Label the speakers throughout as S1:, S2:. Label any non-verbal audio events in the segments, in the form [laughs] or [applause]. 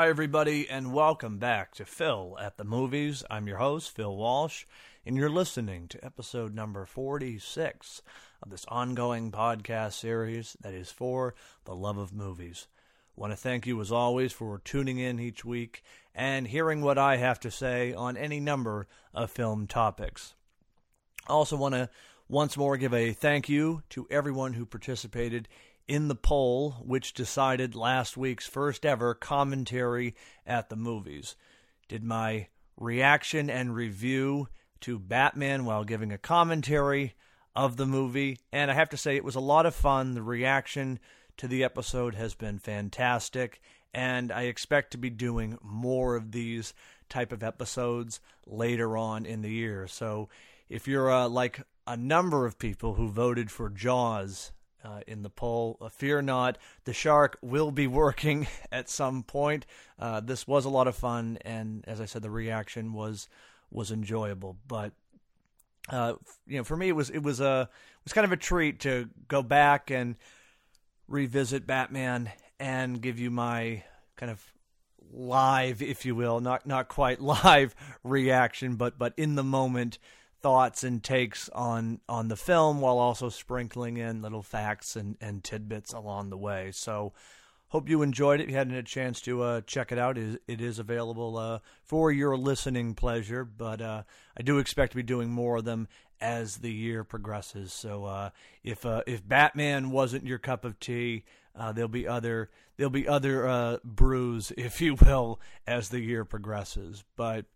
S1: Hi, everybody, and welcome back to Phil at the Movies. I'm your host, Phil Walsh, and you're listening to episode number 46 of this ongoing podcast series that is for the love of movies. I want to thank you, as always, for tuning in each week and hearing what I have to say on any number of film topics. I also want to once more give a thank you to everyone who participated in the poll, which decided last week's first ever commentary at the movies. Did my reaction and review to Batman while giving a commentary of the movie, and I have to say it was a lot of fun. The reaction to the episode has been fantastic, and I expect to be doing more of these type of episodes later on in the year. So if you're uh, like a number of people who voted for Jaws uh, in the poll. Uh, fear not, the shark will be working [laughs] at some point. Uh, this was a lot of fun, and as I said, the reaction was was enjoyable. But uh, you know, for me, it was it was a it was kind of a treat to go back and revisit Batman and give you my kind of live, if you will, not not quite [laughs] live reaction, but but in the moment thoughts and takes on on the film while also sprinkling in little facts and, and tidbits along the way. So hope you enjoyed it. If you hadn't had a chance to uh, check it out, it is, it is available uh, for your listening pleasure. But uh, I do expect to be doing more of them as the year progresses. So uh, if uh, if Batman wasn't your cup of tea, uh, there'll be other there'll be other brews, [laughs] if you will, as the year progresses. But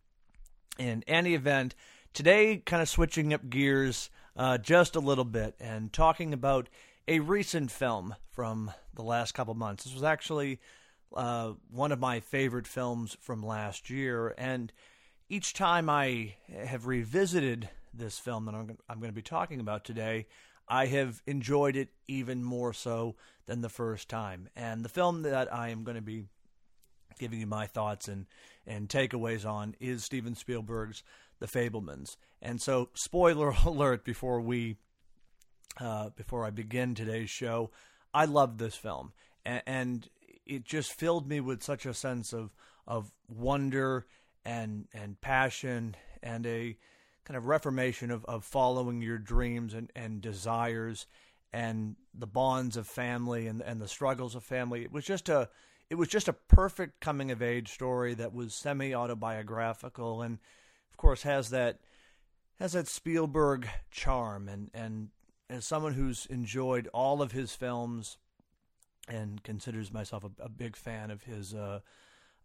S1: in any event Today, kind of switching up gears uh, just a little bit and talking about a recent film from the last couple months. This was actually uh, one of my favorite films from last year, and each time I have revisited this film that I'm, I'm going to be talking about today, I have enjoyed it even more so than the first time. And the film that I am going to be giving you my thoughts and, and takeaways on is Steven Spielberg's the Fabelmans. And so, spoiler [laughs] alert before we uh, before I begin today's show, I loved this film, and, and it just filled me with such a sense of of wonder and and passion and a kind of reformation of, of following your dreams and, and desires and the bonds of family and, and the struggles of family. It was just a it was just a perfect coming of age story that was semi autobiographical and of course, has that has that Spielberg charm, and and as someone who's enjoyed all of his films and considers myself a, a big fan of his uh,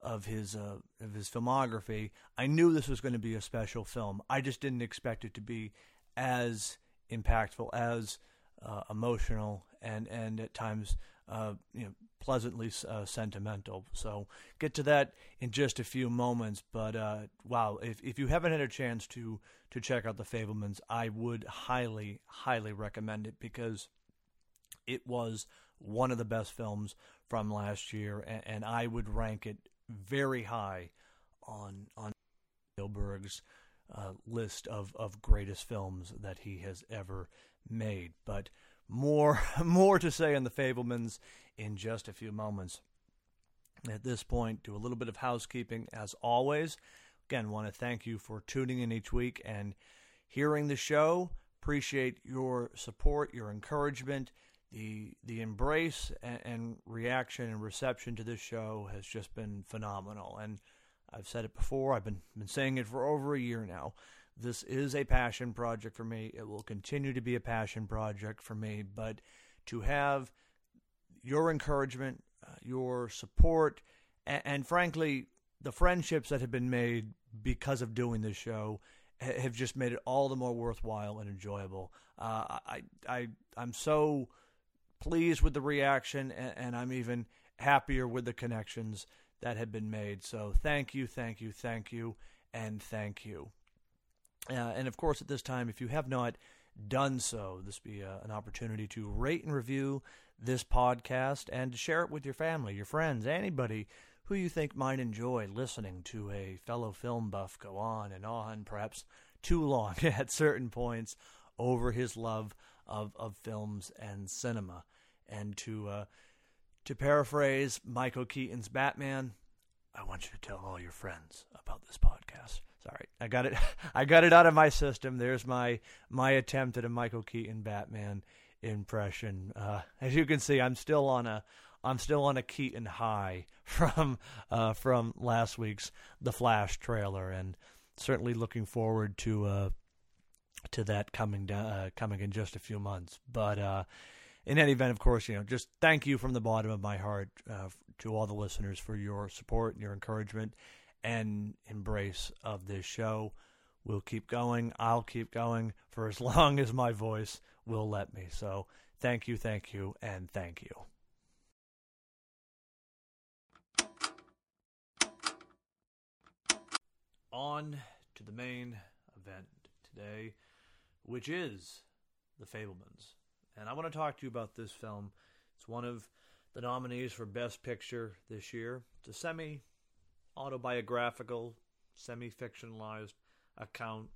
S1: of his uh, of his filmography, I knew this was going to be a special film. I just didn't expect it to be as impactful, as uh, emotional, and and at times uh, you know pleasantly uh, sentimental. So get to that in just a few moments. But uh, wow, if if you haven't had a chance to to check out the Fabelmans, I would highly highly recommend it because it was one of the best films from last year, and, and I would rank it very high on on Spielberg's uh, list of of greatest films that he has ever made. But more [laughs] more to say on the Fabelmans in just a few moments. At this point, do a little bit of housekeeping as always. Again, want to thank you for tuning in each week and hearing the show. Appreciate your support, your encouragement, the the embrace and, and reaction and reception to this show has just been phenomenal. And I've said it before. I've been been saying it for over a year now. This is a passion project for me. It will continue to be a passion project for me. But to have your encouragement, uh, your support, and, and, frankly, the friendships that have been made because of doing this show ha- have just made it all the more worthwhile and enjoyable. Uh, I, I, I'm so pleased with the reaction, and, and I'm even happier with the connections that have been made. So thank you, thank you, thank you, and thank you. Uh, and of course, at this time, if you have not done so, this be uh, an opportunity to rate and review this podcast and to share it with your family, your friends, anybody who you think might enjoy listening to a fellow film buff go on and on, perhaps too long [laughs] at certain points, over his love of, of films and cinema. And to uh, to paraphrase Michael Keaton's Batman, I want you to tell all your friends about this podcast. Sorry, I got it. [laughs] I got it out of my system. There's my my attempt at a Michael Keaton Batman impression. Uh, as you can see, I'm still on a I'm still on a Keaton high [laughs] from uh, from last week's The Flash trailer, and certainly looking forward to uh, to that coming down, uh, coming in just a few months. But uh, in any event, of course, you know, just thank you from the bottom of my heart uh, to all the listeners for your support and your encouragement and embrace of this show. We'll keep going. I'll keep going for as [laughs] long as my voice will let me. So thank you, thank you, and thank you. On to the main event today, which is The Fabelmans. And I want to talk to you about this film. It's one of the nominees for Best Picture this year. It's a semi autobiographical, semi fictionalized account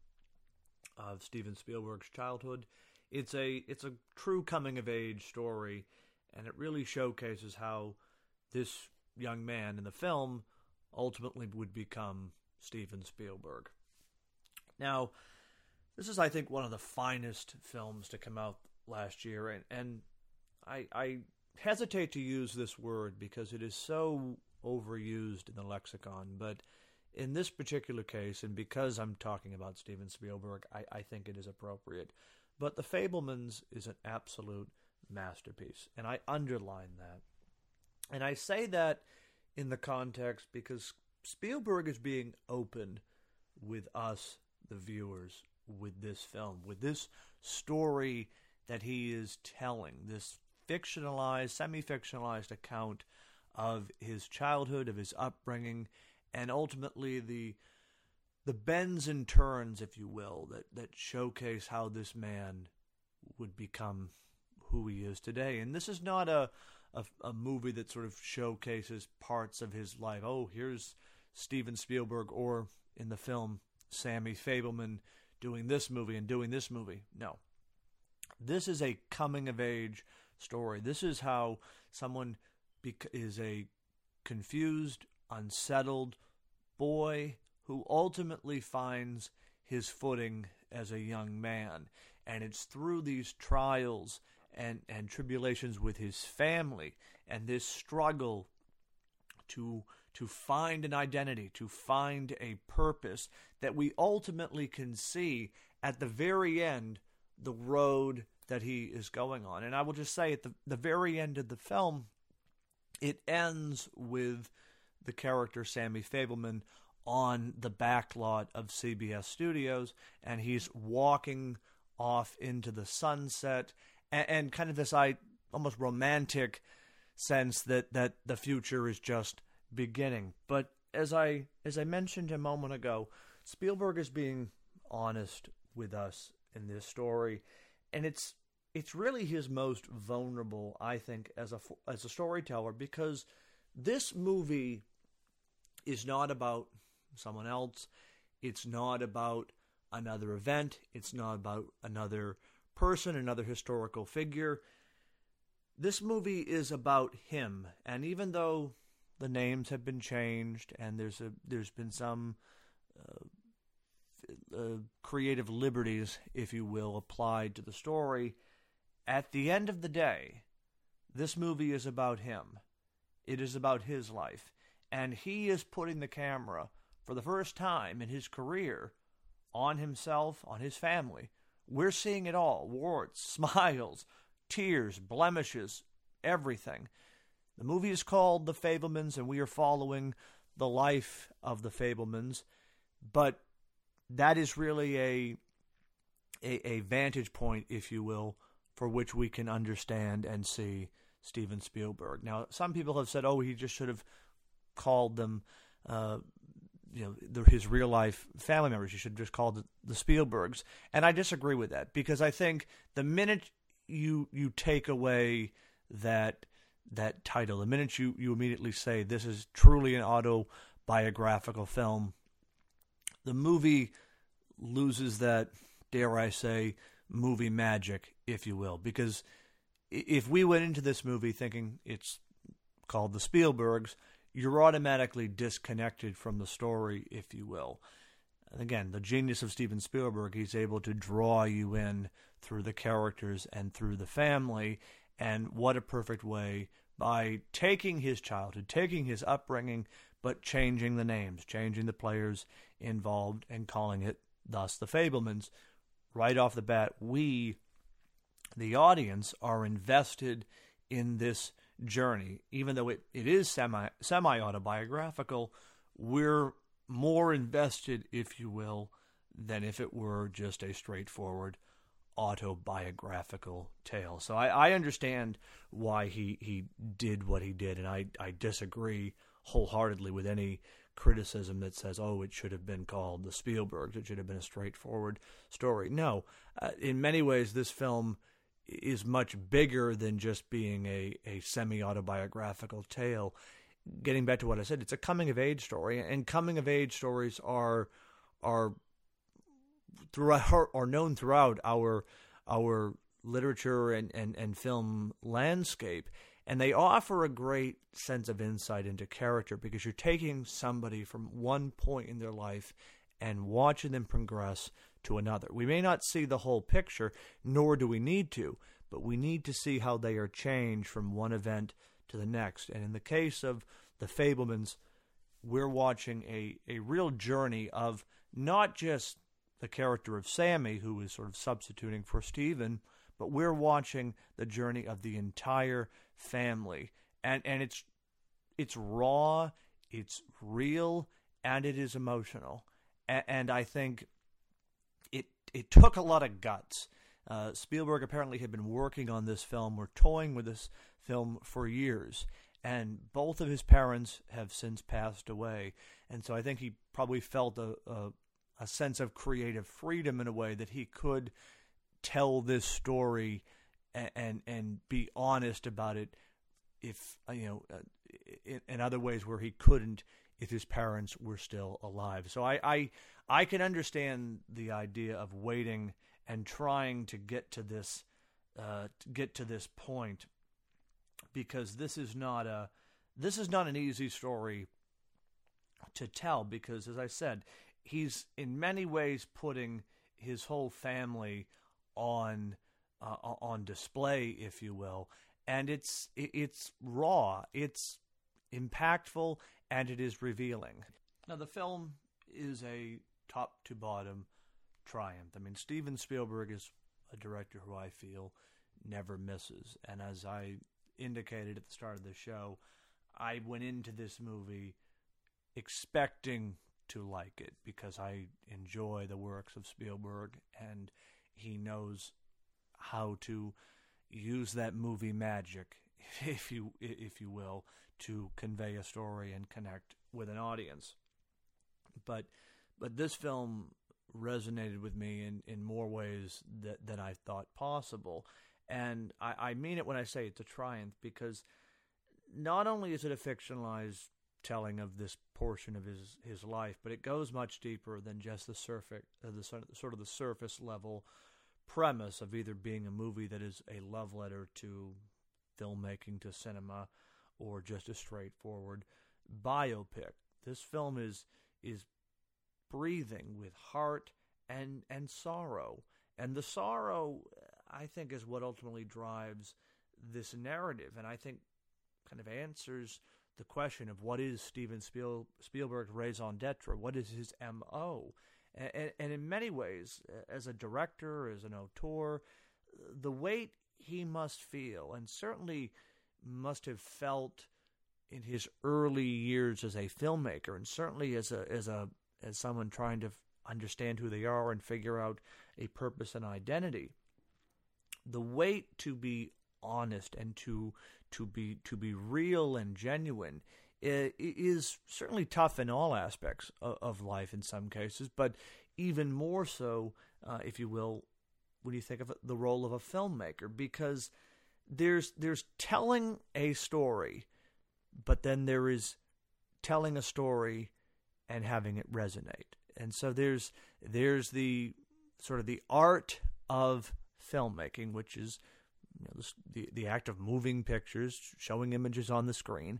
S1: of Steven Spielberg's childhood. It's a it's a true coming of age story, and it really showcases how this young man in the film ultimately would become Steven Spielberg. Now, this is, I think, one of the finest films to come out last year, and, and I, I hesitate to use this word because it is so overused in the lexicon, but in this particular case, and because I'm talking about Steven Spielberg, I, I think it is appropriate. But The Fabelmans is an absolute masterpiece, and I underline that. And I say that in the context because Spielberg is being open with us, the viewers, with this film, with this story that he is telling, this fictionalized, semi fictionalized account of his childhood, of his upbringing, and ultimately the the bends and turns, if you will, that, that showcase how this man would become who he is today. And this is not a, a, a movie that sort of showcases parts of his life. Oh, here's Steven Spielberg, or in the film, Sammy Fabelman doing this movie and doing this movie. No. This is a coming of age story. This is how someone is a confused, unsettled boy who ultimately finds his footing as a young man. And it's through these trials and, and tribulations with his family and this struggle to to find an identity, to find a purpose that we ultimately can see at the very end the road that he is going on. And I will just say at the, the very end of the film, it ends with the character Sammy Fabelman on the back lot of CBS Studios, and he's walking off into the sunset, and, and kind of this I almost romantic sense that that the future is just beginning. But as I as I mentioned a moment ago, Spielberg is being honest with us in this story, and it's it's really his most vulnerable, I think, as a as a storyteller because this movie is not about someone else. It's not about another event. It's not about another person, another historical figure. This movie is about him, and even though the names have been changed and there's a there's been some uh, uh, creative liberties, if you will, applied to the story, at the end of the day, this movie is about him. It is about his life. And he is putting the camera, for the first time in his career, on himself, on his family. We're seeing it all warts, [laughs] smiles, tears, blemishes, everything. The movie is called The Fabelmans, and we are following the life of the Fabelmans. But that is really a, a, a vantage point, if you will, for which we can understand and see Steven Spielberg. Now, some people have said, "Oh, he just should have called them." Uh, you know the, his real life family members. You should just call the, the Spielbergs, and I disagree with that because I think the minute you you take away that that title, the minute you you immediately say this is truly an autobiographical film, the movie loses that dare I say movie magic, if you will, because if we went into this movie thinking it's called the Spielbergs, you're automatically disconnected from the story, if you will. And again, the genius of Steven Spielberg, he's able to draw you in through the characters and through the family. And what a perfect way by taking his childhood, taking his upbringing, but changing the names, changing the players involved, and calling it thus the Fabelmans, Right off the bat, we, the audience, are invested in this journey. Even though it, it is semi semi autobiographical, we're more invested, if you will, than if it were just a straightforward autobiographical tale. So I, I understand why he, he did what he did, and I, I disagree wholeheartedly with any criticism that says, oh, it should have been called the Spielberg. It should have been a straightforward story. No, uh, in many ways, this film is much bigger than just being a, a semi autobiographical tale. Getting back to what I said, it's a coming of age story, and coming of age stories are are throughout [laughs] are known throughout our our literature and, and, and film landscape. And they offer a great sense of insight into character because you're taking somebody from one point in their life and watching them progress to another. We may not see the whole picture, nor do we need to, but we need to see how they are changed from one event to the next. And in the case of the Fabelmans, we're watching a, a real journey of not just the character of Sammy, who is sort of substituting for Steven, but we're watching the journey of the entire family. And and it's it's raw, it's real, and it is emotional. And, and I think it it took a lot of guts. Uh, Spielberg apparently had been working on this film, or toying with this film for years, and both of his parents have since passed away. And so I think he probably felt a, a, a sense of creative freedom in a way that he could tell this story and and, be honest about it if uh, you know uh, in, in, other ways where he couldn't if his parents were still alive. So I, I i can understand the idea of waiting and trying to get to this uh, get to this point because this is not a this is not an easy story to tell because as i said he's in many ways putting his whole family on uh, on display, if you will, and it's it's raw, it's impactful, and it is revealing. Now, the film is a top to bottom triumph. I mean, Steven Spielberg is a director who I feel never misses, and as I indicated at the start of the show, I went into this movie expecting to like it because I enjoy the works of Spielberg and he knows how to use that movie magic [laughs] if you if you will to convey a story and connect with an audience but but this film resonated with me in, in more ways that, than I thought possible. And I, I mean it when I say it's a triumph because not only is it a fictionalized telling of this portion of his his life, but it goes much deeper than just the surface, uh, the sort of the surface level premise of either being a movie that is a love letter to filmmaking, to cinema, or just a straightforward biopic. This film is is breathing with heart and and sorrow, and the sorrow, I think, is what ultimately drives this narrative, and I think kind of answers the question of what is Steven Spiel, Spielberg's raison d'etre? What is his M.O.? And, and, in many ways, as a director, as an auteur, the weight he must feel, and certainly must have felt in his early years as a filmmaker, and certainly as a as a as someone trying to understand who they are and figure out a purpose and identity. The weight to be honest and to to be to be real and genuine is certainly tough in all aspects of, life in some cases, but even more so, uh, if you will, when you think of the role of a filmmaker, because there's there's telling a story, but then there is telling a story and having it resonate, and so there's there's the sort of the art of filmmaking, which is you know, the, the, the act of moving pictures, showing images on the screen.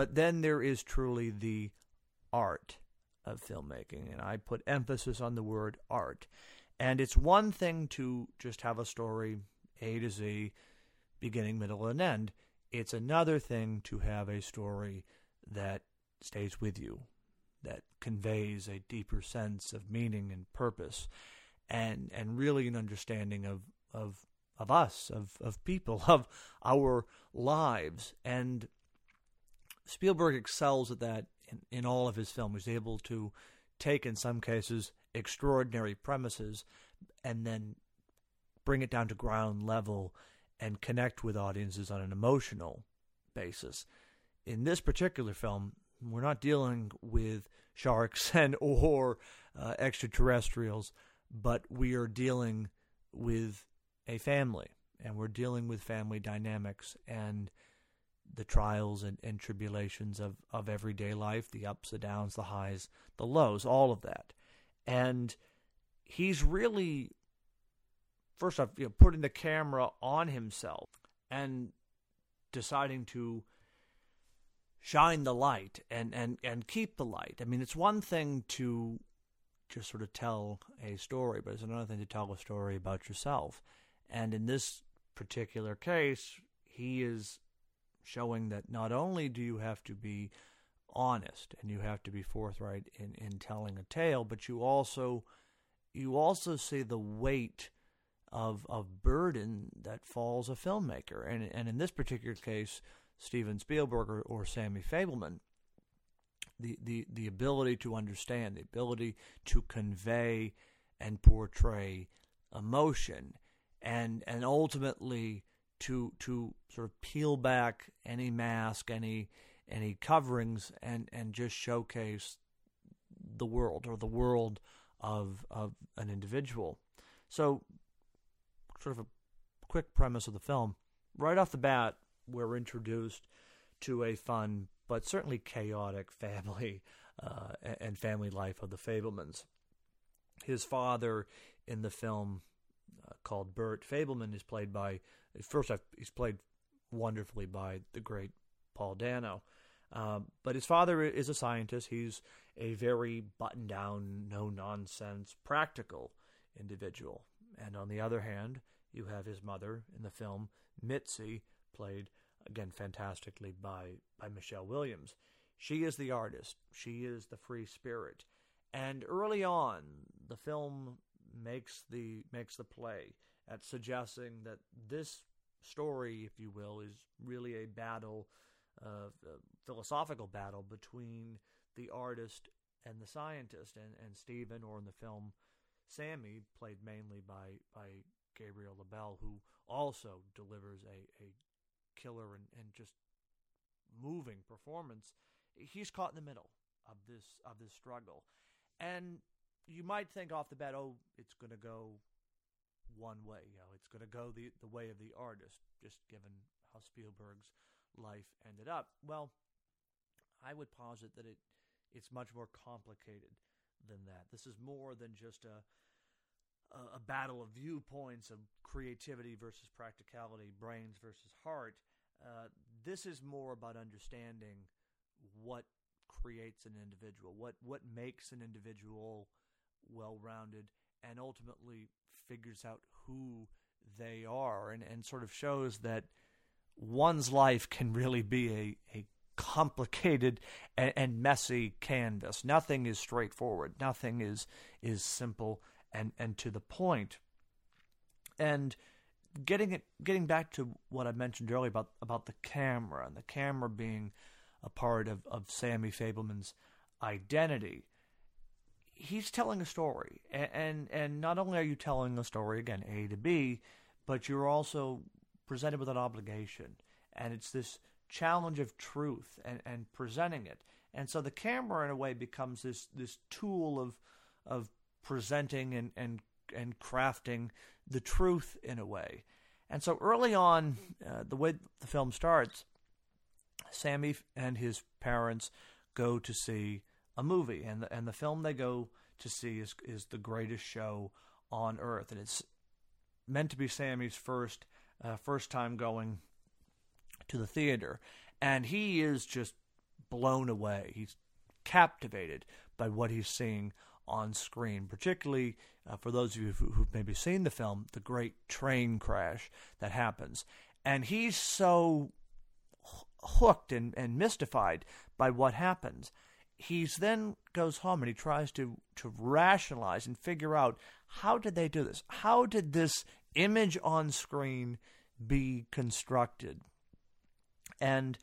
S1: But then there is truly the art of filmmaking, and I put emphasis on the word art. And it's one thing to just have a story A to Z, beginning, middle, and end. It's another thing to have a story that stays with you, that conveys a deeper sense of meaning and purpose, and and really an understanding of of of us, of of people, [laughs] of our lives. And Spielberg excels at that in, in all of his films. He's able to take, in some cases, extraordinary premises and then bring it down to ground level and connect with audiences on an emotional basis. In this particular film, we're not dealing with sharks [laughs] and or uh, extraterrestrials, but we are dealing with a family, and we're dealing with family dynamics and the trials and, and tribulations of, of everyday life, the ups, the downs, the highs, the lows, all of that. And he's really, first off, you know, putting the camera on himself and deciding to shine the light and, and, and keep the light. I mean, it's one thing to just sort of tell a story, but it's another thing to tell a story about yourself. And in this particular case, he is showing that not only do you have to be honest and you have to be forthright in, in telling a tale, but you also you also see the weight of of burden that falls a filmmaker. And and in this particular case, Steven Spielberg or, or Sammy Fabelman, the, the, the ability to understand, the ability to convey and portray emotion and and ultimately to to sort of peel back any mask, any any coverings, and and just showcase the world or the world of of an individual. So, sort of a quick premise of the film. Right off the bat, we're introduced to a fun but certainly chaotic [laughs] family uh, and family life of the Fabelmans. His father in the film, uh, called Bert Fabelman, is played by First, he's played wonderfully by the great Paul Dano. Um, but his father is a scientist. He's a very buttoned down, no nonsense, practical individual. And on the other hand, you have his mother in the film, Mitzi, played again fantastically by, by Michelle Williams. She is the artist, she is the free spirit. And early on, the film makes the makes the play at suggesting that this story, if you will, is really a battle, uh, a philosophical battle between the artist and the scientist. And, and Steven, or in the film, Sammy, played mainly by, by Gabriel LaBelle, who also delivers a, a killer and, and just moving performance. He's caught in the middle of this of this struggle. And you might think off the bat, oh, it's going to go one way. You know, it's going to go the the way of the artist, just given how Spielberg's life ended up. Well, I would posit that it it's much more complicated than that. This is more than just a a, battle of viewpoints of creativity versus practicality, brains versus heart. Uh, this is more about understanding what creates an individual, what what makes an individual well-rounded, and ultimately figures out who they are and, and sort of shows that one's life can really be a, a complicated and, and messy canvas. Nothing is straightforward. Nothing is is simple and, and to the point. And getting it getting back to what I mentioned earlier about about the camera and the camera being a part of, of Sammy Fabelman's identity he's telling a story, and, and and not only are you telling a story again A to B, but you're also presented with an obligation, and it's this challenge of truth and, and presenting it. And so the camera, in a way, becomes this this tool of of presenting and and and crafting the truth in a way. And so early on, uh, the way the film starts, Sammy and his parents go to see a movie, and the, and the film they go to see is is the greatest show on earth, and it's meant to be Sammy's first uh, first time going to the theater, and he is just blown away. He's captivated by what he's seeing on screen, particularly uh, for those of you who, who've maybe seen the film, the great train crash that happens. And he's so hooked and, and mystified by what happens. He's then goes home and he tries to, to rationalize and figure out how did they do this? How did this image on screen be constructed? And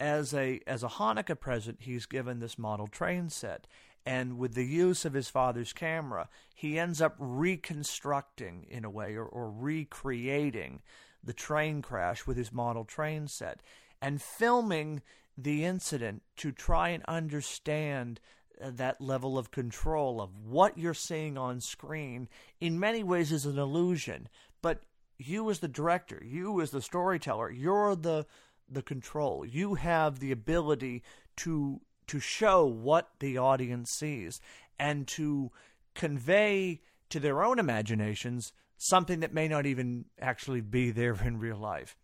S1: as a as a Hanukkah present, he's given this model train set. And with the use of his father's camera, he ends up reconstructing, in a way, or, or recreating the train crash with his model train set and filming the incident to try and understand uh, that level of control of what you're seeing on screen in many ways is an illusion but you as the director you as the storyteller you're the the control. You have the ability to to show what the audience sees and to convey to their own imaginations something that may not even actually be there [laughs] in real life.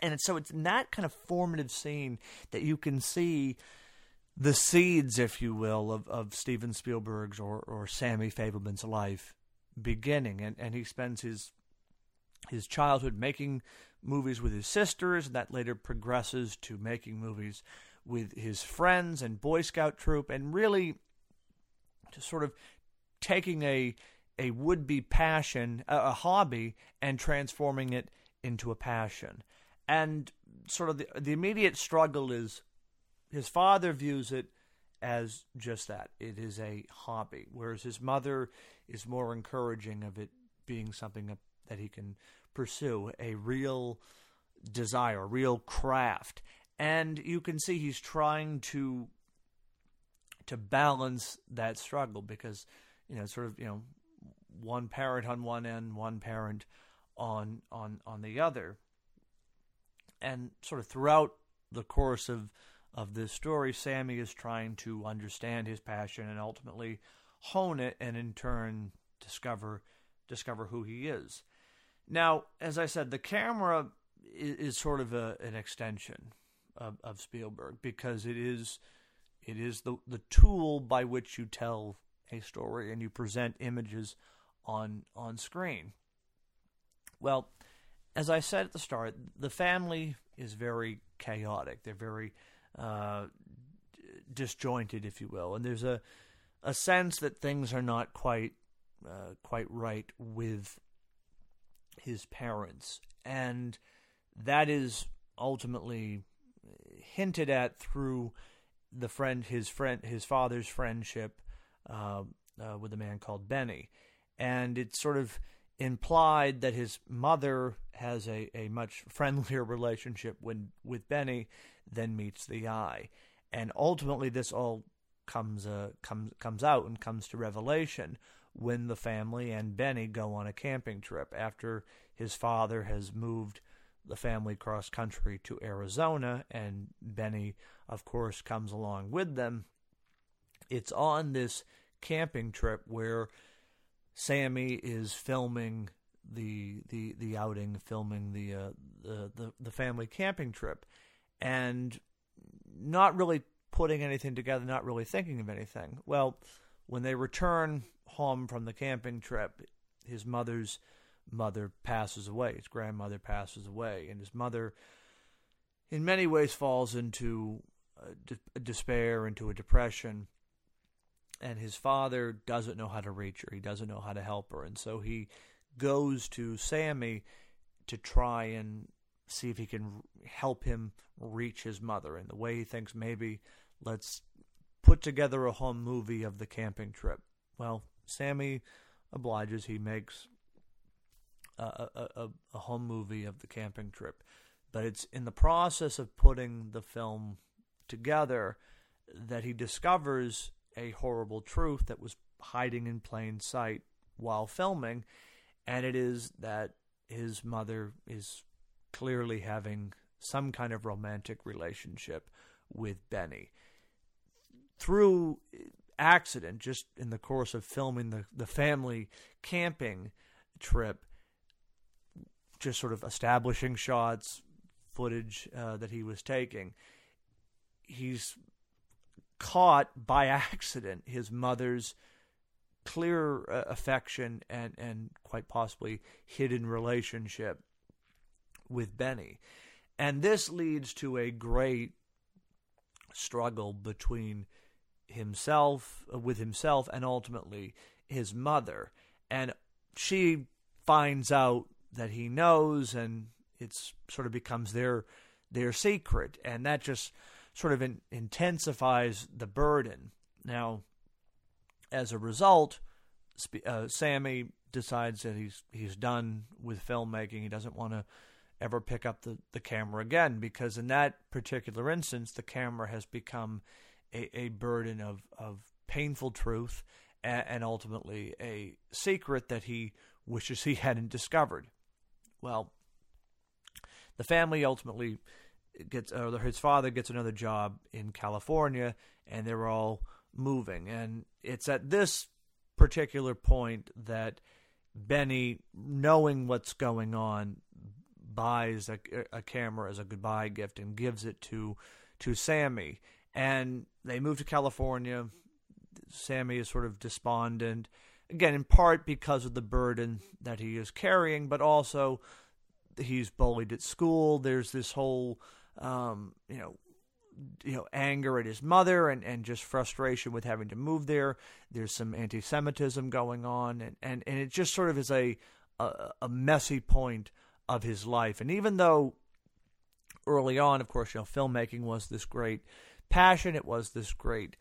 S1: And so it's in that kind of formative scene that you can see the seeds, if you will, of, of Steven Spielberg's or, or Sammy Fabelman's life beginning. And, and he spends his his childhood making movies with his sisters, and that later progresses to making movies with his friends and Boy Scout troop, and really just sort of taking a a would be passion, a, a, hobby, and transforming it into a passion. And sort of the the immediate struggle is his father views it as just that. It is a hobby, whereas his mother is more encouraging of it being something that he can pursue a real desire, a real craft. And you can see he's trying to to balance that struggle because you know sort of you know one parent on one end, one parent on on on the other. And sort of throughout the course of of this story, Sammy is trying to understand his passion and ultimately hone it and in turn discover discover who he is. Now, as I said, the camera is, is sort of a, an extension of, of, Spielberg because it is it is the the tool by which you tell a story and you present images on on screen. Well, as I said at the start, the family is very chaotic. They're very uh, disjointed, if you will, and there's a a sense that things are not quite uh, quite right with his parents, and that is ultimately hinted at through the friend, his friend, his father's friendship uh, uh, with a man called Benny, and it's sort of implied that his mother has a, a much friendlier [laughs] relationship with with Benny than meets the eye, and ultimately this all comes uh, comes comes out and comes to revelation when the family and Benny go on a camping trip after his father has moved the family cross country to Arizona and Benny of course comes along with them. It's on this camping trip where Sammy is filming the the the outing filming the uh, the, the the family camping trip and not really putting anything together not really thinking of anything well when they return home from the camping trip, his mother's mother passes away. His grandmother passes away, and his mother, in many ways, falls into despair, into a depression. And his father doesn't know how to reach her. He doesn't know how to help her, and so he goes to Sammy to try and see if he can help him reach his mother. And the way he thinks maybe let's put together a home movie of the camping trip. Well, Sammy obliges. He makes a, a, a, home movie of the camping trip. But it's in the process of putting the film together that he discovers a horrible truth that was hiding in plain sight while filming, and it is that his mother is clearly having some kind of romantic relationship with Benny. Through accident, just in the course of filming the, the family camping trip, just sort of establishing shots, footage uh, that he was taking, he's caught by accident his mother's clear uh, affection and and quite possibly hidden relationship with Benny. And this leads to a great struggle between himself uh, with himself and ultimately his mother and she finds out that he knows and it's sort of becomes their their secret and that just sort of in, intensifies the burden now as a result uh, Sammy decides that he's he's done with filmmaking he doesn't want to ever pick up the, the camera again because in that particular instance the camera has become a, a burden of, of painful truth and, and ultimately a secret that he wishes he hadn't discovered. Well, the family ultimately gets, or his father gets another job in California, and they're all moving. And it's at this particular point that Benny, knowing what's going on, buys a, a camera as a goodbye gift and gives it to to Sammy. And they move to California. Sammy is sort of despondent, again, in part because of the burden that he is carrying, but also he's bullied at school. There's this whole, um, you know, you know, anger at his mother and, and just frustration with having to move there. There's some anti-Semitism going on, and, and, and it just sort of is a, a, a messy point of his life. And even though early on, of course, you know, filmmaking was this great passion, it was this great,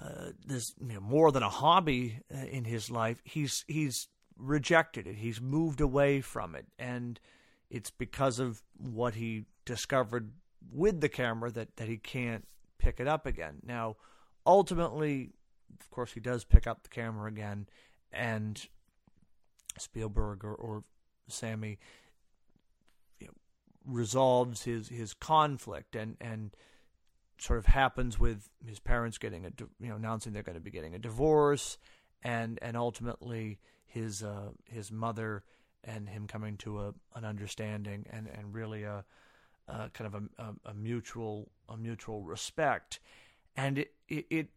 S1: uh, this you know, more than a hobby uh, in his life. He's he's rejected it. He's moved away from it, and it's because of what he discovered with the camera that that he can't pick it up again. Now, ultimately, of course, he does pick up the camera again, and Spielberg or, or Sammy you know, resolves his his conflict and and sort of happens with his parents getting a you know announcing they're going to be getting a divorce and and ultimately his uh, his mother and him coming to a an understanding and and really a, a kind of a, a, a, mutual a mutual respect. And it, it it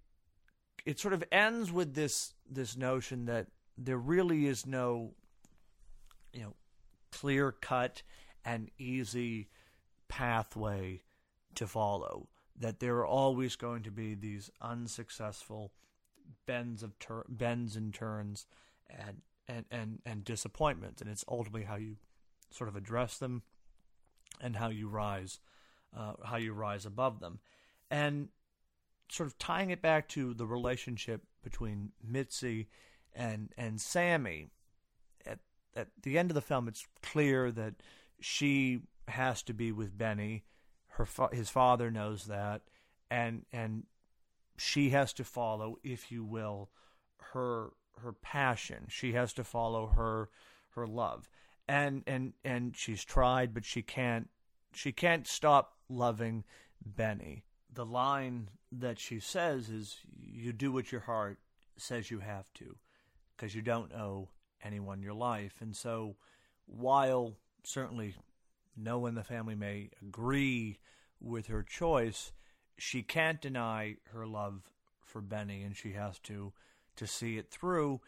S1: it sort of ends with this this notion that there really is no you know, clear cut and easy pathway to follow. That there are always going to be these unsuccessful bends of bends and turns and, and and and disappointments, and it's ultimately how you sort of address them and how you rise, uh, how you rise above them, and sort of tying it back to the relationship between Mitzi and and Sammy at at the end of the film, it's clear that she has to be with Benny. Her fa- his father knows that, and and she has to follow, if you will, her her passion. She has to follow her her love, and and and she's tried, but she can't she can't stop loving Benny. The line that she says is, "You do what your heart says you have to, because you don't owe anyone your life. And so, while certainly no one in the family may agree with her choice, she can't deny her love for Benny, and she has to to see it through.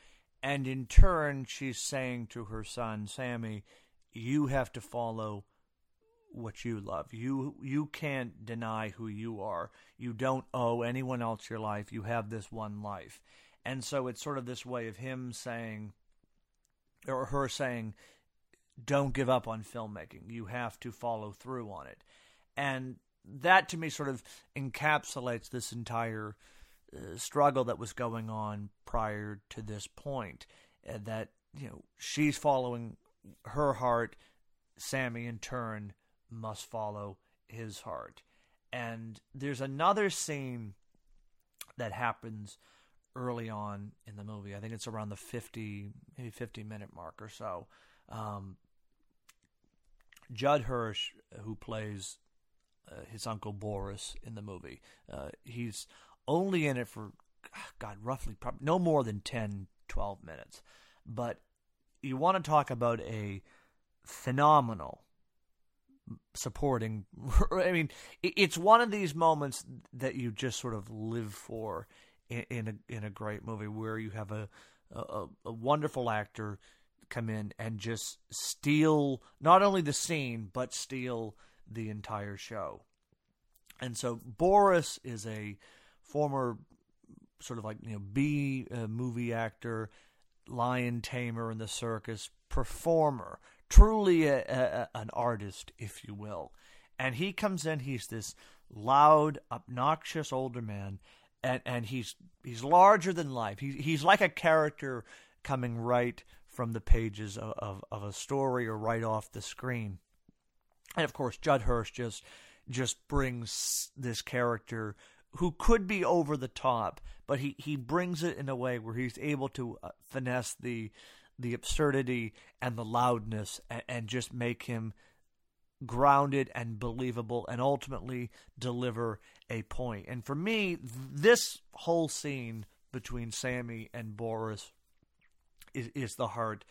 S1: And in turn, she's saying to her son Sammy, "You have to follow." what you love. You you can't deny who you are. You don't owe anyone else your life. You have this one life. And so it's sort of this way of him saying, or her saying, don't give up on filmmaking. You have to follow through on it. And that to me sort of encapsulates this entire uh, struggle that was going on prior to this point. Uh, that, you know, she's following her heart, Sammy in turn must follow his heart. And there's another scene that happens early on in the movie. I think it's around the 50, maybe 50 minute mark or so. Um, Judd Hirsch, who plays uh, his uncle Boris in the movie, uh, he's only in it for, ah, God, roughly probably no more than 10, 12 minutes. But you want to talk about a phenomenal supporting. [laughs] I mean, it's one of these moments that you just sort of live for in, in a in a great movie where you have a, a a wonderful actor come in and just steal not only the scene but steal the entire show. And so Boris is a former sort of like you know B uh, movie actor, lion tamer in the circus, performer, truly a, a, an artist, if you will. And he comes in, he's this loud, obnoxious older man, and, and he's he's larger than life. He, he's like a character coming right from the pages of, of, of a story or right off the screen. And of course, Judd Hirsch just just brings this character who could be over the top, but he, he brings it in a way where he's able to uh, finesse the the absurdity and the loudness and, and just make him grounded and believable and ultimately deliver a point. And for me, this whole scene between Sammy and Boris is, is the heart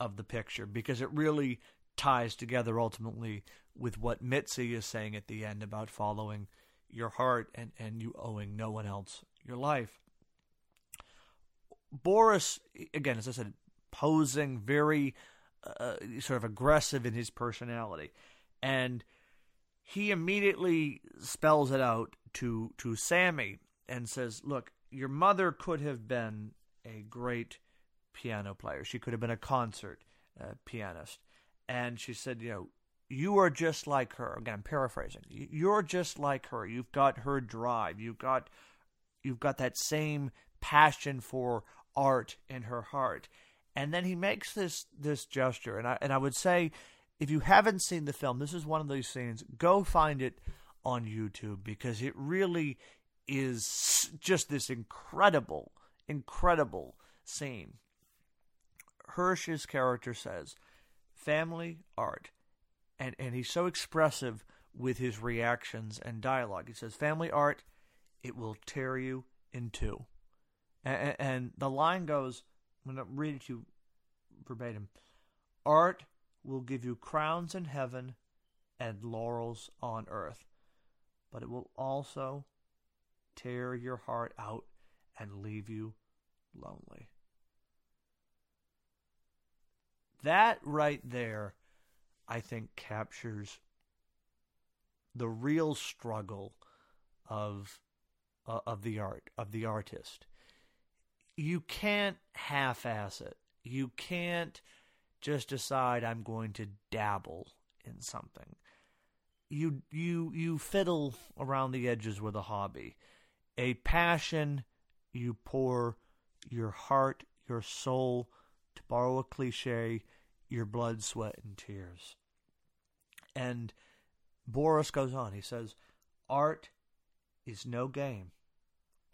S1: of the picture because it really ties together ultimately with what Mitzi is saying at the end about following your heart and, and you owing no one else your life. Boris, again, as I said, posing, very uh, sort of aggressive in his personality. And he immediately spells it out to, to Sammy and says, Look, your mother could have been a great piano player. She could have been a concert uh, pianist. And she said, You know, you are just like her. Again, I'm paraphrasing. You're just like her. You've got her drive. You've got you've got that same passion for art in her heart. And then he makes this this gesture, and I and I would say, if you haven't seen the film, this is one of those scenes. Go find it on YouTube because it really is just this incredible, incredible scene. Hirsch's character says, "Family art," and and he's so expressive with his reactions and dialogue. He says, "Family art, it will tear you in two," and, and the line goes I'm going to read it to you verbatim. Art will give you crowns in heaven and laurels on earth, but it will also tear your heart out and leave you lonely. That right there, I think, captures the real struggle of uh, of the art of the artist you can't half ass it. You can't just decide I'm going to dabble in something. You you you fiddle around the edges with a hobby. A passion you pour your heart, your soul, to borrow a cliche, your blood, sweat, and tears. And Boris goes on. He says, Art is no game.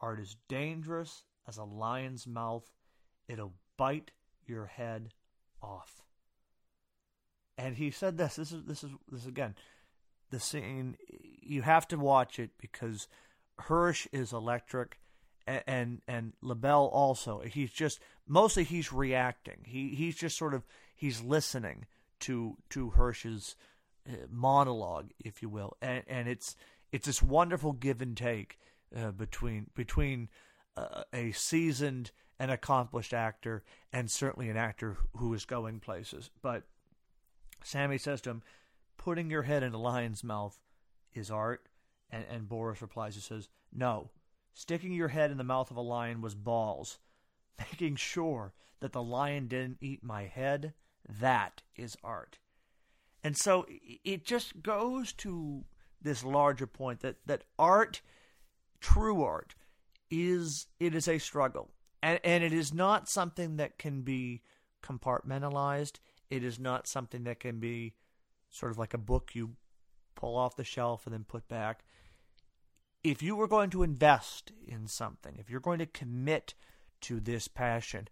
S1: Art is dangerous as a lion's mouth. It'll bite your head off. And he said this. This is this is this again. The scene you have to watch it because Hirsch is electric, and and, and LaBelle also. He's just mostly he's reacting. He he's just sort of he's listening to to Hirsch's uh, monologue, if you will, and and it's it's this wonderful give and take uh, between between a seasoned and accomplished actor, and certainly an actor who is going places. But Sammy says to him, "Putting your head in a lion's mouth is art." And, and Boris replies, he says, "No, sticking your head in the mouth of a lion was balls. Making sure that the lion didn't eat my head, that is art." And so it just goes to this larger point that that art, true art is it is a struggle. And and it is not something that can be compartmentalized. It is not something that can be sort of like a book you pull off the shelf and then put back. If you were going to invest in something, if you're going to commit to this passion,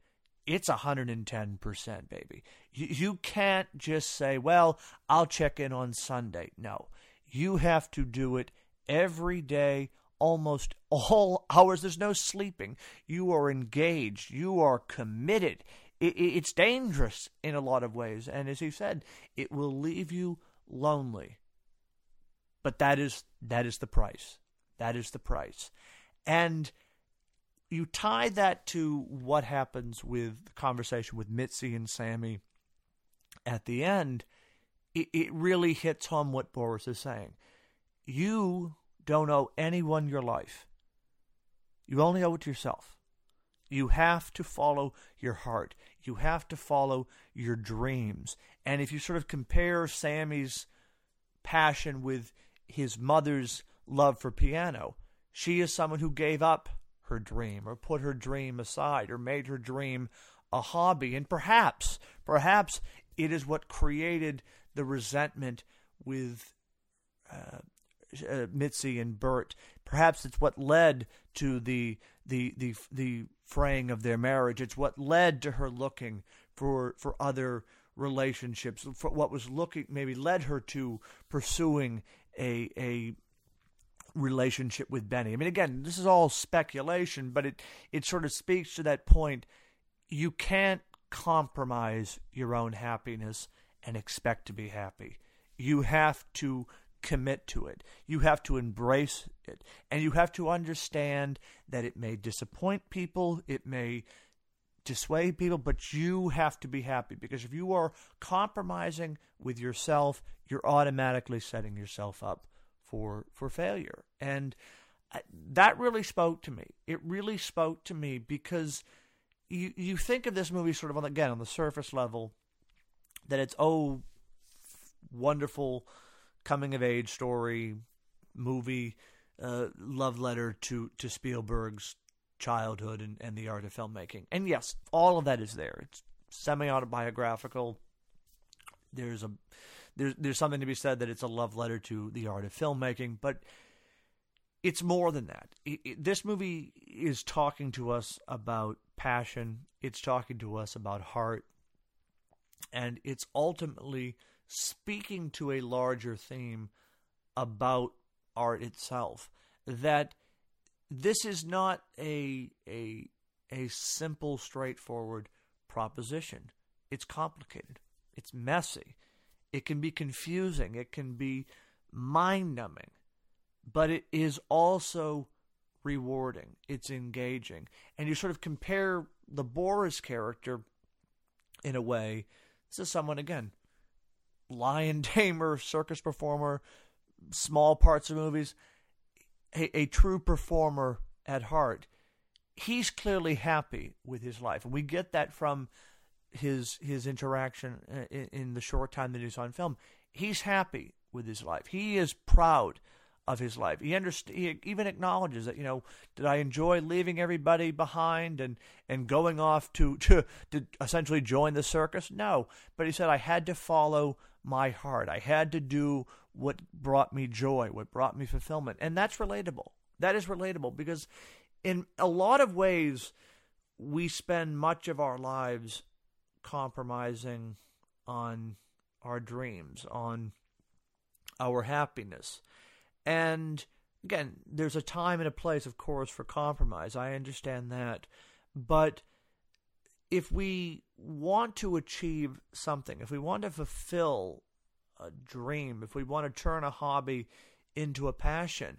S1: it's 110%, baby. You, you can't just say, well, I'll check in on Sunday. No, you have to do it every day, almost all [laughs] hours. There's no sleeping. You are engaged. You are committed. it's dangerous in a lot of ways. And as he said, it will leave you lonely but that is that is the price. That is the price. And you tie that to what happens with the conversation with Mitzi and Sammy at the end, it, it really hits home what Boris is saying. You don't owe anyone your life. You only owe it to yourself. You have to follow your heart. You have to follow your dreams. And if you sort of compare Sammy's passion with his mother's love for piano, she is someone who gave up her dream or put her dream aside or made her dream a hobby. And perhaps, perhaps it is what created the resentment with uh, uh, Mitzi and Bert. Perhaps it's what led to the the the the fraying of their marriage. It's what led to her looking for for other relationships. For what was looking maybe led her to pursuing a a relationship with Benny. I mean, again, this is all speculation, but it it sort of speaks to that point. You can't compromise your own happiness and expect to be happy. You have to commit to it. You have to embrace it. And you have to understand that it may disappoint people, it may dissuade people, but you have to be happy because if you are compromising with yourself, you're automatically setting yourself up for for failure. And that really spoke to me. It really spoke to me because you you think of this movie sort of on again on the surface level that it's oh wonderful coming of age story movie uh, love letter to to Spielberg's childhood and, and the art of filmmaking. And yes, all of that is there. It's semi autobiographical. There's a there's there's something to be said that it's a love letter to the art of filmmaking, but it's more than that. It, it, this movie is talking to us about passion. It's talking to us about heart, and it's ultimately speaking to a larger theme about art itself. That this is not a a a simple, straightforward proposition. It's complicated. It's messy. It can be confusing. It can be mind numbing. But it is also rewarding. It's engaging. And you sort of compare the Boris character in a way. This is someone, again, lion [laughs] tamer, circus performer, small parts of movies, a, a true performer at heart. He's clearly happy with his life. And we get that from his his interaction uh, in, in the short time that he's on film. He's happy with his life. He is proud of his life. He underst- he even acknowledges that you know did I enjoy leaving everybody behind and and going off to [laughs] to to essentially join the circus? No, but he said I had to follow my heart. I had to do what brought me joy, what brought me fulfillment, and that's relatable. That is relatable because in a lot of ways we spend much of our lives compromising on our dreams, on our happiness. And again, there's a time and a place, of course, for compromise. I understand that. But if we want to achieve something, if we want to fulfill a dream, if we want to turn a hobby into a passion,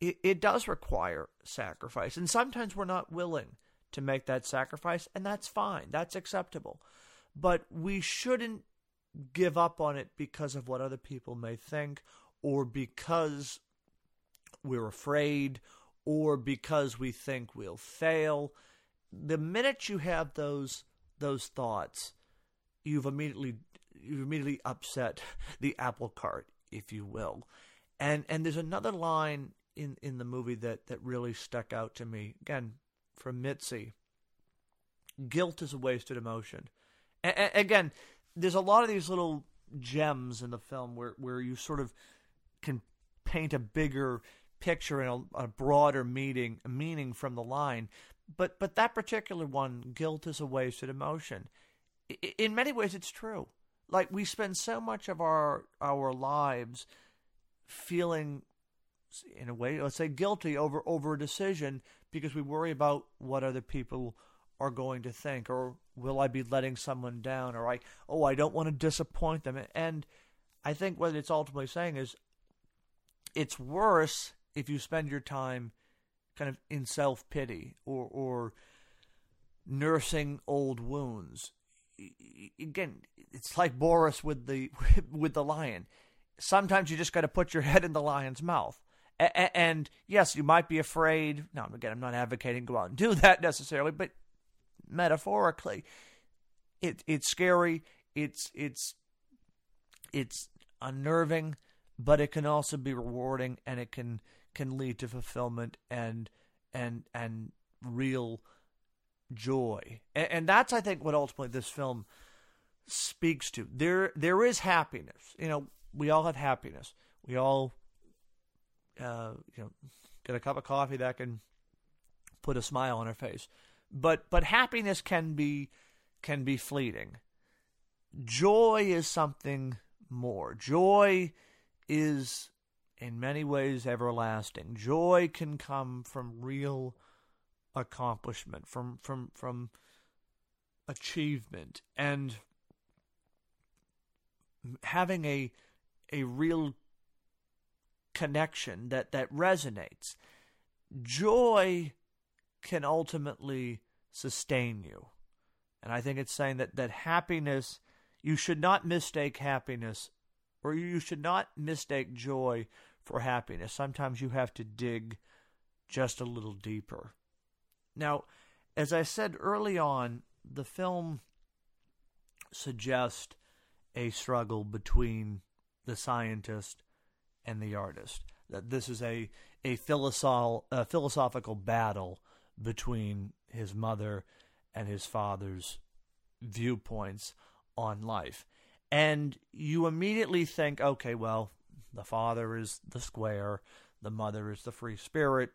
S1: it, it does require sacrifice. And sometimes we're not willing to make that sacrifice, and that's fine. That's acceptable. But we shouldn't give up on it because of what other people may think or because we're afraid or because we think we'll fail. The minute you have those those thoughts, you've immediately you've immediately upset [laughs] the apple cart, if you will. And and there's another line in, in the movie that, that really stuck out to me. Again, from Mitzi. Guilt is a wasted emotion. A- again, there's a lot of these little gems in the film where, where you sort of can paint a bigger picture and a, a broader meaning meaning from the line. But but that particular one, guilt is a wasted emotion. I, in many ways, it's true. Like we spend so much of our our lives feeling, in a way, let's say guilty over over a decision because we worry about what other people are going to think, or will I be letting someone down, or I oh I don't want to disappoint them. And I think what it's ultimately saying is it's worse if you spend your time kind of in self pity or or nursing old wounds. Again, it's like Boris with the [laughs] with the lion. Sometimes you just got to put your head in the lion's mouth. And yes, you might be afraid. Now, again, I'm not advocating go out and do [laughs] that necessarily, but metaphorically, it it's scary. It's it's it's unnerving, but it can also be rewarding, and it can can lead to fulfillment and and and real joy. And, and that's I think what ultimately this film speaks to. There there is happiness. You know, we all have happiness. We all uh, you know get a cup of coffee that can put a smile on her face. But but happiness can be can be fleeting. Joy is something more. Joy is in many ways everlasting. Joy can come from real accomplishment, from from from achievement and having a a real connection that that resonates. Joy can ultimately sustain you. And I think it's saying that that happiness you should not mistake happiness or you should not mistake joy for happiness. Sometimes you have to dig just a little deeper. Now, as I said early on, the film suggests a struggle between the scientist and the artist. That this is a a, philosoph- a philosophical battle between his mother and his father's viewpoints on life. And you immediately think, okay, well, the father is the square, the mother is the free spirit.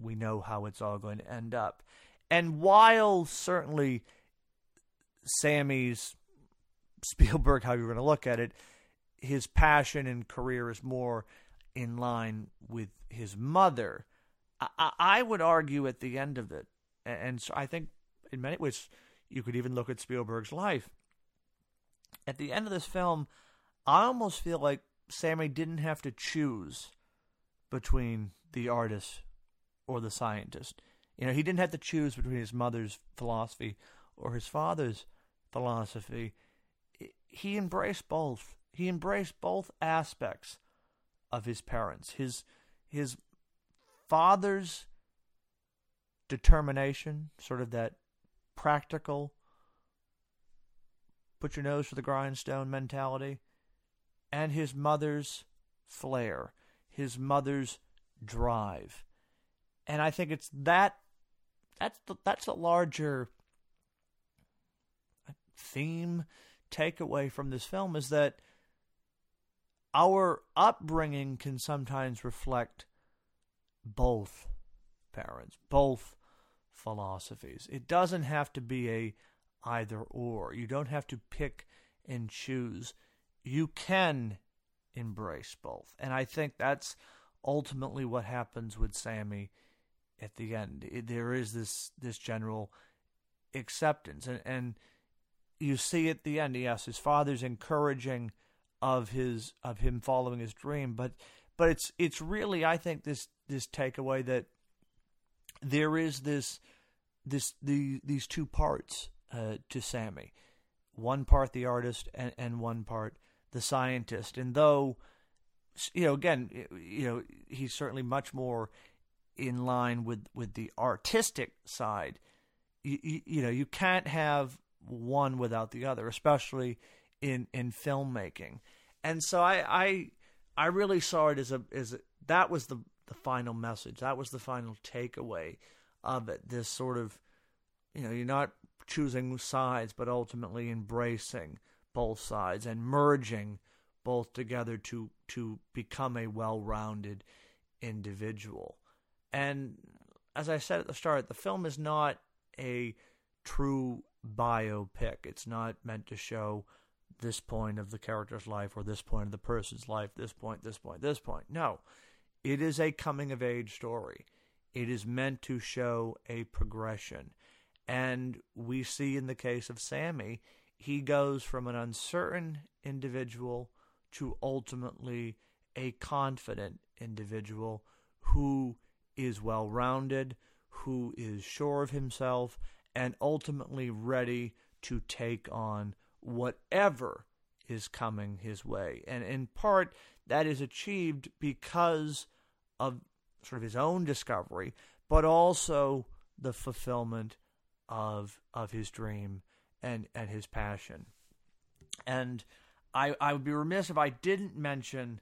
S1: We know how it's all going to end up. And while certainly Sammy's Spielberg, how you're going to look at it, his passion and career is more in line with his mother. I, I would argue at the end of it, and so I think in many ways you could even look at Spielberg's life. At the end of this film, I almost feel like Sammy didn't have to choose between the artist or the scientist. You know, he didn't have to choose between his mother's philosophy or his father's philosophy. He embraced both. He embraced both aspects of his parents. His his father's determination, sort of that practical put your nose to the grindstone mentality, and his mother's flair, his mother's drive. And I think it's that that's the, that's a larger theme takeaway from this film is that our upbringing can sometimes reflect both parents, both philosophies. It doesn't have to be a either or. You don't have to pick and choose. You can embrace both. And I think that's ultimately what happens with Sammy at the end. There is this this general acceptance and and you see at the end, yes, his father's encouraging of his of him following his dream, but but it's it's really I think this this takeaway that there is this this the these two parts uh, to Sammy, one part the artist and and one part the scientist, and though you know again you know he's certainly much more in line with with the artistic side. You, you, you know you can't have one without the other, especially in in filmmaking. And so I I I really saw it as a as a, that was the the final message. That was the final takeaway of it. This sort of you know, you're not choosing sides, but ultimately embracing both sides and merging both together to to become a well-rounded individual. And as I said at the start, the film is not a true biopic. It's not meant to show this point of the character's life or this point of the person's life, this point, this point, this point. No, it is a coming of age story. It is meant to show a progression. And we see in the case of Sammy, he goes from an uncertain individual to ultimately a confident individual who is well rounded, who is sure of himself, and ultimately ready to take on whatever is coming his way. And in part, that is achieved because of sort of his own discovery, but also the fulfillment of of his dream and and his passion. And I I would be remiss if I didn't mention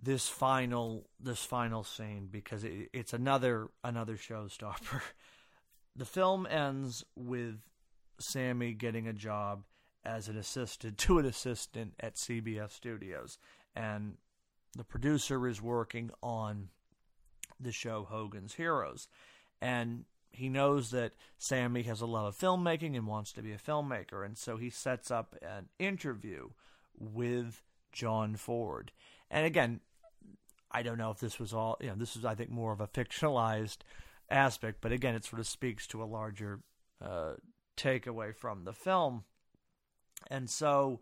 S1: this final this final scene because it, it's another another showstopper. [laughs] The film ends with Sammy getting a job as an assistant [laughs] to an assistant at CBS Studios, and the producer is working on the show Hogan's Heroes, and he knows that Sammy has a love of filmmaking and wants to be a filmmaker, and so he sets up an interview with John Ford. And again, I don't know if this was all, you know, this is, I think, more of a fictionalized aspect, but again, it sort of speaks to a larger uh, takeaway from the film. And so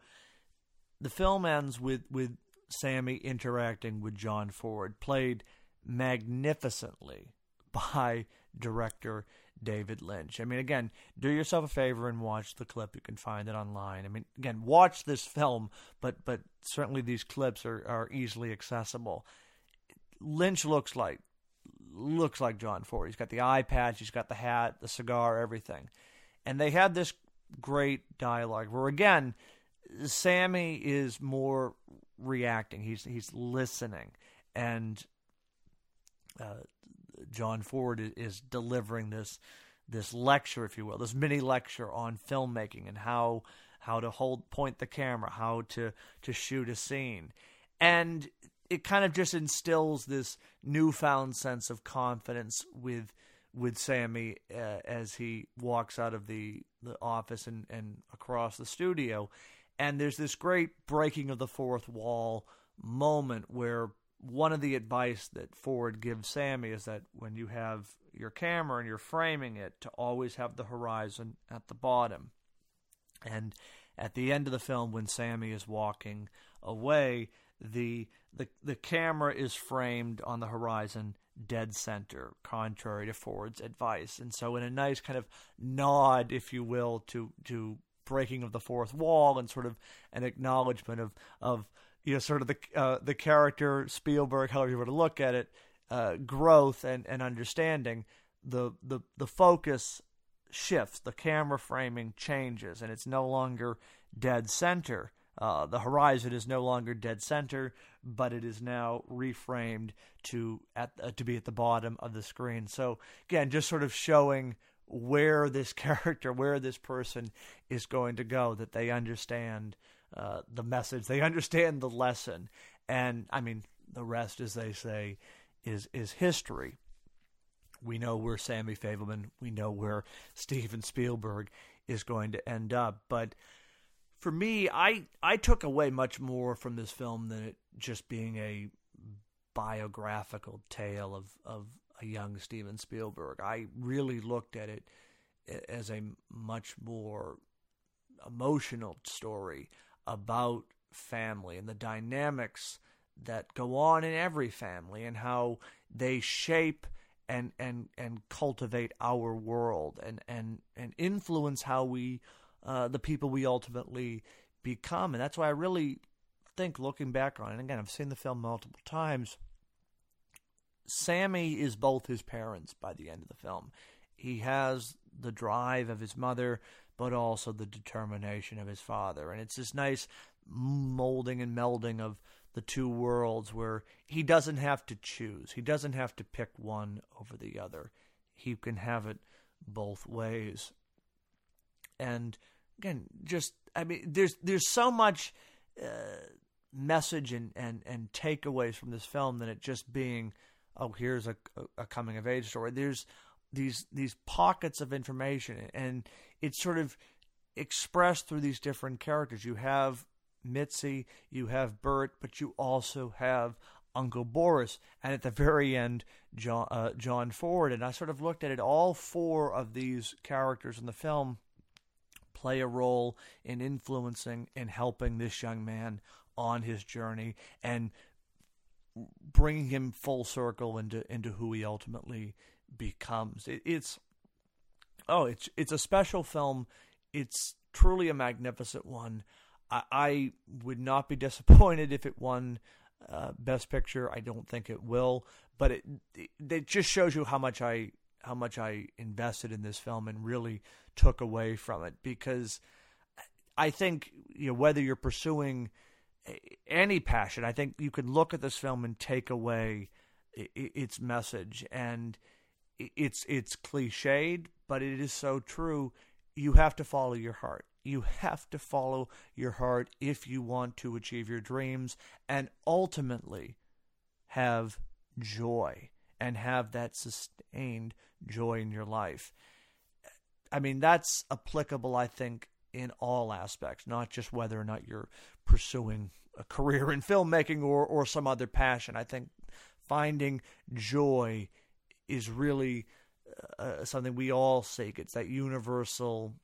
S1: the film ends with, with Sammy interacting with John Ford, played magnificently by director David Lynch. I mean, again, do yourself a favor and watch the clip. You can find it online. I mean, again, watch this film, but but certainly these clips are, are easily accessible. Lynch looks like looks like John Ford. He's got the eye patch, he's got the hat, the cigar, everything. And they had this great dialogue where again, Sammy is more reacting. He's he's listening, and uh, John Ford is delivering this this lecture, if you will, this mini lecture on filmmaking and how how to hold point the camera, how to to shoot a scene, and it kind of just instills this newfound sense of confidence with with Sammy uh, as he walks out of the, the office and, and across the studio. And there's this great breaking of the fourth wall moment where one of the advice that Ford gives Sammy is that when you have your camera and you're framing it, to always have the horizon at the bottom. And at the end of the film, when Sammy is walking away, the the the camera is framed on the horizon dead center, contrary to Ford's advice. And so, in a nice kind of nod, if you will, to to breaking of the fourth wall and sort of an acknowledgement of of you know sort of the uh, the character Spielberg, however you were to look at it, uh, growth and and understanding. The the the focus shifts, the camera framing changes, and it's no longer dead center uh, the horizon is no longer dead center, but it is now reframed to at uh, to be at the bottom of the screen. So again, just sort of showing where this [laughs] character, where this person is going to go, that they understand uh, the message, they understand the lesson, and I mean the rest, as they say, is is history. We know where Sammy Fabelman, we know where Steven Spielberg is going to end up, but for me, I I took away much more from this film than it just being a biographical tale of of a young Steven Spielberg. I really looked at it as a much more emotional story about family and the dynamics that go on in every family and how they shape and and and cultivate our world and and and influence how we uh, the people we ultimately become. And that's why I really think, looking back on it, and again, I've seen the film multiple times, Sammy is both his parents by the end of the film. He has the drive of his mother, but also the determination of his father. And it's this nice molding and melding of the two worlds where he doesn't have to choose. He doesn't have to pick one over the other. He can have it both ways. And again, just I mean, there's there's so much uh, message and, and and takeaways from this film than it just being, oh, here's a, a coming of age story. There's these these pockets of information, and it's sort of expressed through these different characters. You have Mitzi, you have Bert, but you also have Uncle Boris, and at the very end, John, uh, John Ford. And I sort of looked at it. All four of these characters in the film play a role in influencing and helping this young man on his journey and bringing him full circle into into who he ultimately becomes. It, it's oh, it's it's a special film. It's truly a magnificent one. I, I would not be [laughs] disappointed if it won uh, Best Picture. I don't think it will, but it, it it just shows you how much I how much I invested in this film and really took away from it because I think you know whether you're pursuing any passion, I think you can look at this film and take away its message and it's it's cliched, but it is so true. You have to follow your heart. You have to follow your heart if you want to achieve your dreams and ultimately have joy and have that sustained joy in your life. I mean, that's applicable, I think, in all aspects, not just whether or not you're pursuing a career in filmmaking or, or some other passion. I think finding joy is really uh, something we all seek. It's that universal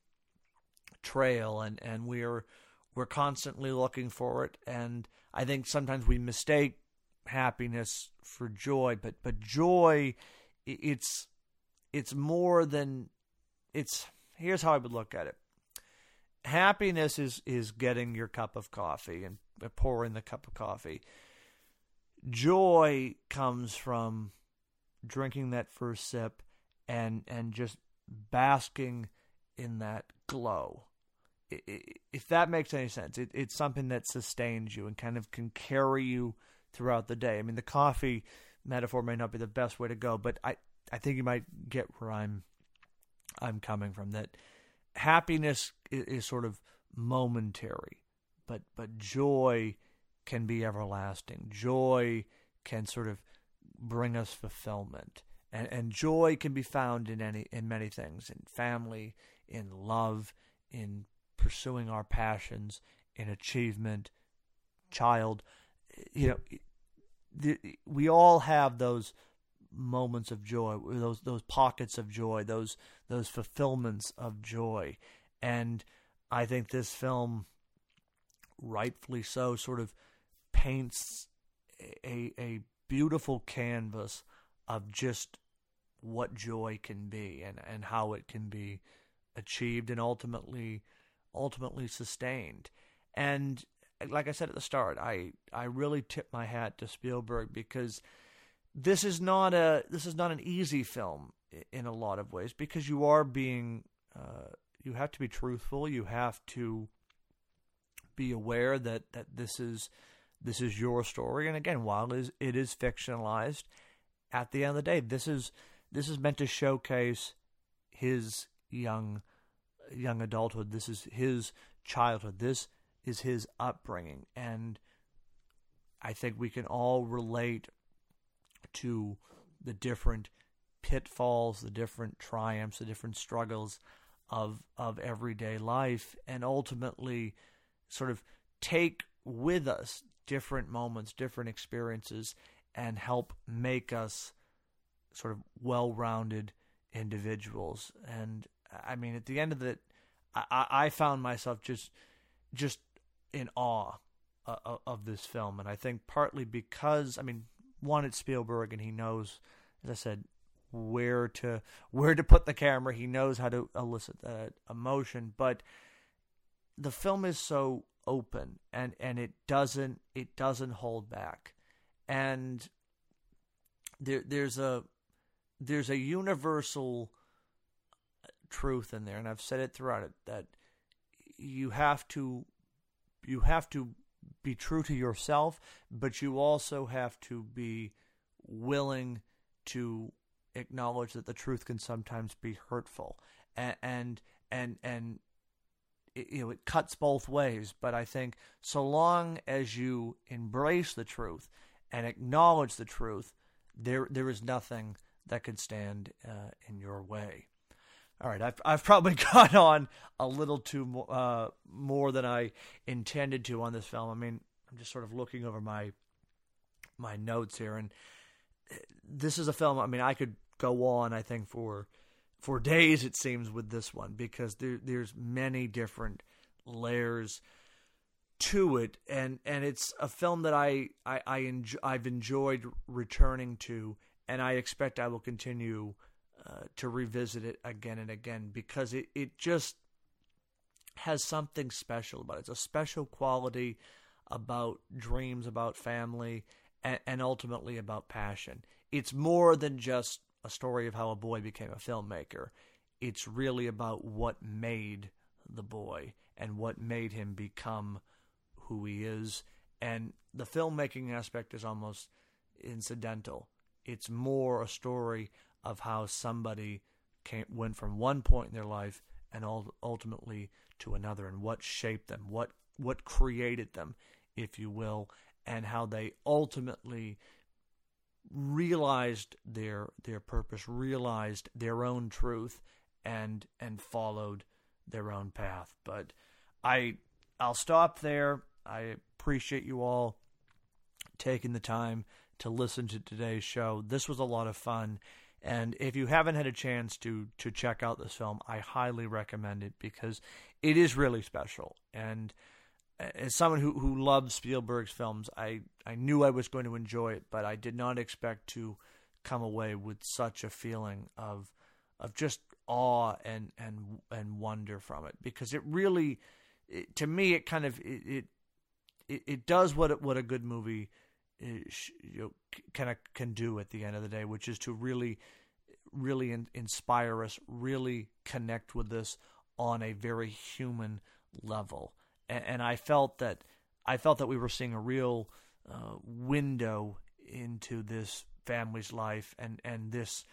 S1: trail, and, and we're we're constantly looking for it. And I think sometimes we mistake happiness for joy, but but joy, it's it's more than it's. Here's how I would look at it. Happiness is is getting your cup of coffee and pouring the cup of coffee. Joy comes from drinking that first sip and and just basking in that glow. If that makes any sense, it, it's something that sustains you and kind of can carry you throughout the day. I mean, the coffee metaphor may not be the best way to go, but I, I think you might get where I'm I'm coming from. That happiness is, is sort of momentary, but but joy can be everlasting. Joy can sort of bring us fulfillment. And, and joy can be found in any in many things in family, in love, in pursuing our passions, in achievement, child. You know, the, we all have those moments of joy, those those pockets of joy, those those fulfillments of joy, and I think this film, rightfully so, sort of paints a a beautiful canvas of just what joy can be and, and how it can be achieved and ultimately ultimately sustained. And like I said at the start, I I really tip my hat to Spielberg because this is not a this is not an easy film in a lot of ways because you are being uh, you have to be truthful. You have to be aware that that this is this is your story. And again, while it is, it is fictionalized, at the end of the day, this is this is meant to showcase his young young adulthood. This is his childhood. This is his upbringing, and I think we can all relate to the different pitfalls, the different triumphs, the different struggles of of everyday life, and ultimately, sort of take with us different moments, different experiences, and help make us sort of well rounded individuals. And I mean, at the end of it, I, I found myself just just in awe uh, of this film, and I think partly because I mean, one, Spielberg, and he knows, as I said, where to where to put the camera. He knows how to elicit that emotion, but the film is so open and and it doesn't it doesn't hold back and there there's a there's a universal truth in there and I've said it throughout it that you have to you have to be true to yourself but you also have to be willing to acknowledge that the truth can sometimes be hurtful. And and and, and it, you know it cuts both ways. But i think so long as you embrace the truth and acknowledge the truth there there is nothing that could stand uh, in your way all right i've i've probably [laughs] gone on a little too uh, more than i intended to on this film. I mean i'm just sort of looking over my my notes here and uh, this is a film i mean i could go on i think for for days it seems with this one because there there's many different layers to it, and and it's a film that I I, I enjoy, I've enjoyed returning to, and I expect I will continue uh, to revisit it again and again because it it just has something special about it. It's a special quality about dreams, about family, and, and ultimately about passion. It's more than just a story of how a boy became a filmmaker. It's really about what made the boy and what made him become who he is. And the filmmaking aspect is almost incidental. It's more a story of how somebody came, went from one point in their life and ultimately to another, and what shaped them, what what created them, if you will, and how they ultimately realized their their purpose, realized their own truth, and and followed their own path. But I I'll stop there. I appreciate you all taking the time to listen to today's show. This was a lot of fun. And if you haven't had a chance to to check out this film, I highly recommend it because it is really special. And uh, as someone who, who loves Spielberg's films, I, I knew I was going to enjoy it, but I did not expect to come away with such a feeling of of just awe and and and wonder from it because it really it, to me it kind of it it, it does what it, what a good movie you know, can do at the end of the day, which is to really really in, inspire us, really connect with us on a very human level. And, and I felt that I felt that we were seeing a real uh, window into this family's life and and this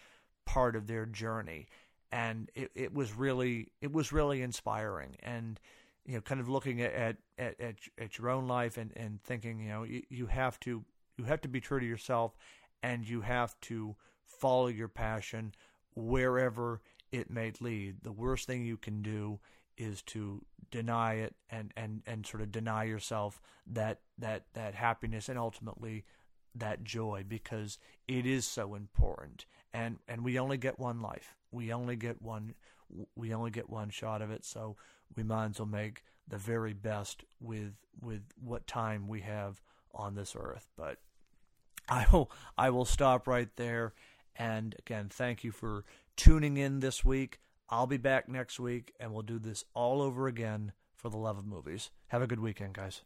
S1: part of their journey, and it, it was really it was really inspiring. And you know kind of looking at at at, at your own life and and thinking you know you, you have to you have to be true to yourself and you have to follow your passion wherever it may lead. The worst thing you can do is to deny it and, and, and sort of deny yourself that that that happiness and ultimately that joy because it is so important. And and we only get one life. We only get one we only get one shot of it. So we might as well make the very best with with what time we have on this earth. But I will I will stop right there and again thank you for tuning in this week I'll be back next week and we'll do this all over again for the love of movies. Have a good weekend, guys.